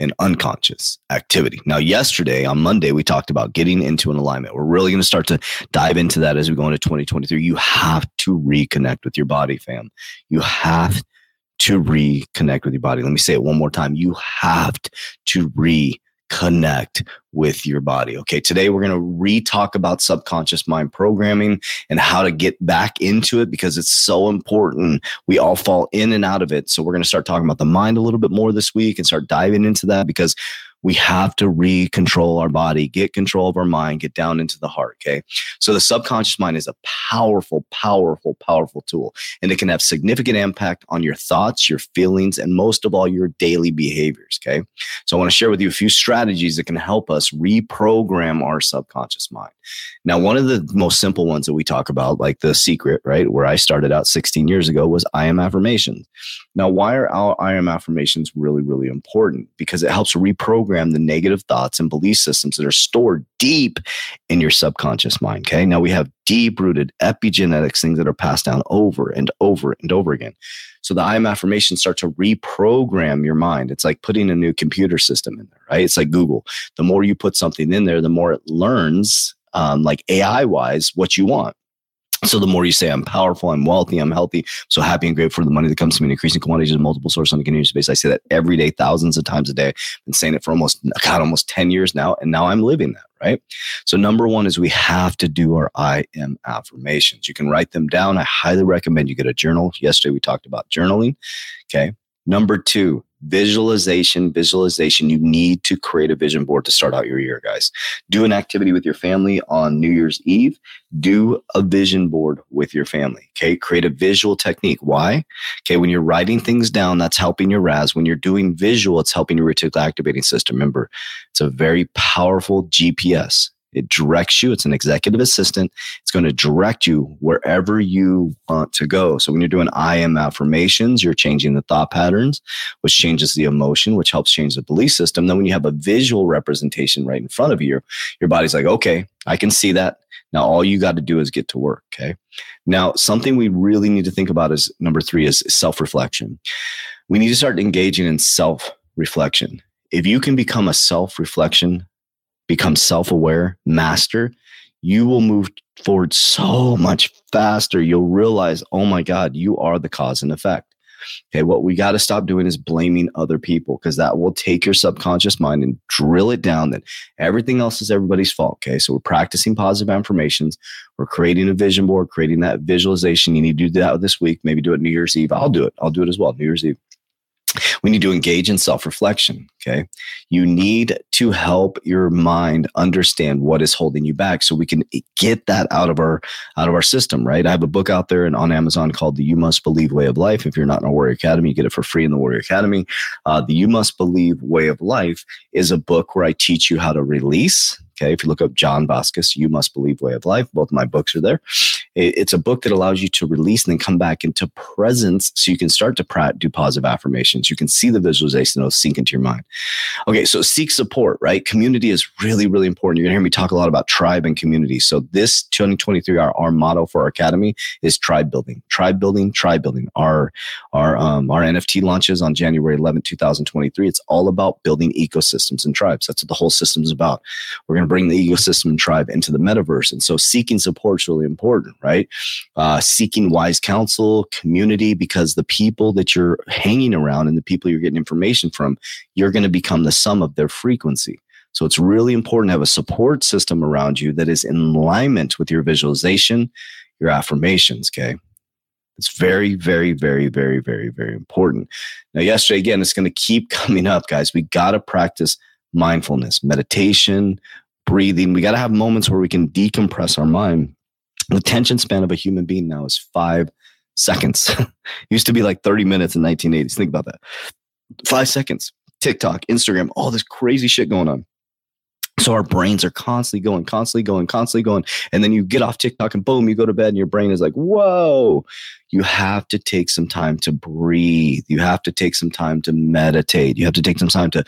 an unconscious activity. Now, yesterday on Monday, we talked about getting into an alignment. We're really going to start to dive into that as we go into 2023. You have to reconnect with your body, fam. You have to reconnect with your body. Let me say it one more time. You have to reconnect connect with your body. Okay, today we're going to re talk about subconscious mind programming and how to get back into it because it's so important. We all fall in and out of it. So, we're going to start talking about the mind a little bit more this week and start diving into that because we have to re-control our body, get control of our mind, get down into the heart. Okay. So the subconscious mind is a powerful, powerful, powerful tool, and it can have significant impact on your thoughts, your feelings, and most of all, your daily behaviors. Okay. So I want to share with you a few strategies that can help us reprogram our subconscious mind. Now, one of the most simple ones that we talk about, like the secret, right, where I started out 16 years ago, was I am affirmations. Now, why are our I am affirmations really, really important? Because it helps reprogram the negative thoughts and belief systems that are stored deep in your subconscious mind. Okay. Now we have deep rooted epigenetics, things that are passed down over and over and over again. So the I am affirmations start to reprogram your mind. It's like putting a new computer system in there, right? It's like Google. The more you put something in there, the more it learns, um, like AI wise, what you want. So the more you say I'm powerful, I'm wealthy, I'm healthy, so happy and grateful for the money that comes to me in increasing quantities of multiple sources on a continuous basis. I say that every day, thousands of times a day. I've been saying it for almost God, almost 10 years now, and now I'm living that, right? So number one is we have to do our I am affirmations. You can write them down. I highly recommend you get a journal. Yesterday we talked about journaling. Okay. Number two, visualization, visualization. You need to create a vision board to start out your year, guys. Do an activity with your family on New Year's Eve. Do a vision board with your family. Okay. Create a visual technique. Why? Okay. When you're writing things down, that's helping your RAS. When you're doing visual, it's helping your reticular activating system. Remember, it's a very powerful GPS. It directs you. It's an executive assistant. It's going to direct you wherever you want to go. So when you're doing I am affirmations, you're changing the thought patterns, which changes the emotion, which helps change the belief system. Then when you have a visual representation right in front of you, your body's like, okay, I can see that. Now all you got to do is get to work. Okay. Now something we really need to think about is number three is self-reflection. We need to start engaging in self-reflection. If you can become a self-reflection become self aware, master, you will move forward so much faster. You'll realize, oh my God, you are the cause and effect. Okay, what we got to stop doing is blaming other people because that will take your subconscious mind and drill it down that everything else is everybody's fault. Okay, so we're practicing positive affirmations. We're creating a vision board, creating that visualization. You need to do that this week. Maybe do it New Year's Eve. I'll do it. I'll do it as well. New Year's Eve we need to engage in self reflection. Okay. You need to help your mind understand what is holding you back so we can get that out of our out of our system, right? I have a book out there and on Amazon called The You Must Believe Way of Life. If you're not in a Warrior Academy, you get it for free in the Warrior Academy. Uh, the You Must Believe Way of Life is a book where I teach you how to release Okay. If you look up John Vasquez, You Must Believe Way of Life, both my books are there. It's a book that allows you to release and then come back into presence so you can start to do positive affirmations. You can see the visualization, it'll sink into your mind. Okay. So seek support, right? Community is really, really important. You're going to hear me talk a lot about tribe and community. So this 2023, our, our motto for our academy is tribe building, tribe building, tribe building. Our, our, um, our NFT launches on January 11, 2023. It's all about building ecosystems and tribes. That's what the whole system is about. We're going to bring the ecosystem and tribe into the metaverse. And so seeking support is really important, right? Uh, seeking wise counsel, community, because the people that you're hanging around and the people you're getting information from, you're going to become the sum of their frequency. So it's really important to have a support system around you that is in alignment with your visualization, your affirmations. Okay. It's very, very, very, very, very, very important. Now, yesterday, again, it's going to keep coming up, guys. We got to practice mindfulness, meditation, breathing. We got to have moments where we can decompress our mind. The attention span of a human being now is five seconds. used to be like 30 minutes in 1980s. Think about that. Five seconds. TikTok, Instagram, all this crazy shit going on. So our brains are constantly going, constantly going, constantly going. And then you get off TikTok and boom, you go to bed and your brain is like, whoa. You have to take some time to breathe. You have to take some time to meditate. You have to take some time to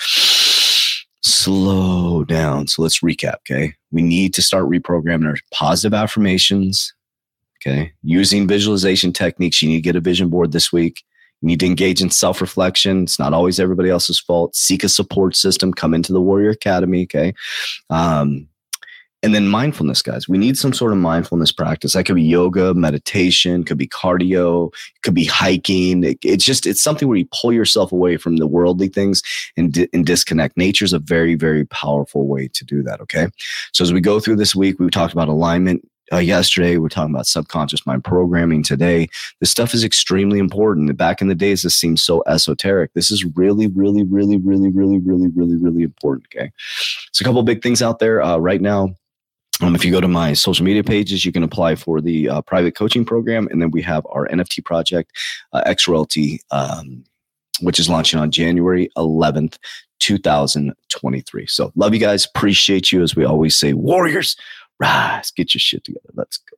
slow down. So let's recap. Okay. We need to start reprogramming our positive affirmations. Okay. Using visualization techniques. You need to get a vision board this week. You need to engage in self reflection. It's not always everybody else's fault. Seek a support system. Come into the Warrior Academy. Okay. Um, and then mindfulness, guys. We need some sort of mindfulness practice. That could be yoga, meditation, could be cardio, could be hiking. It, it's just it's something where you pull yourself away from the worldly things and, di- and disconnect. Nature's a very very powerful way to do that. Okay, so as we go through this week, we talked about alignment uh, yesterday. We're talking about subconscious mind programming today. This stuff is extremely important. Back in the days, this seems so esoteric. This is really, really, really, really, really, really, really, really important. Okay. So, a couple big things out there uh, right now. Um, if you go to my social media pages, you can apply for the uh, private coaching program. And then we have our NFT project, uh, X Royalty, um, which is launching on January 11th, 2023. So, love you guys. Appreciate you. As we always say, Warriors, rise, get your shit together. Let's go.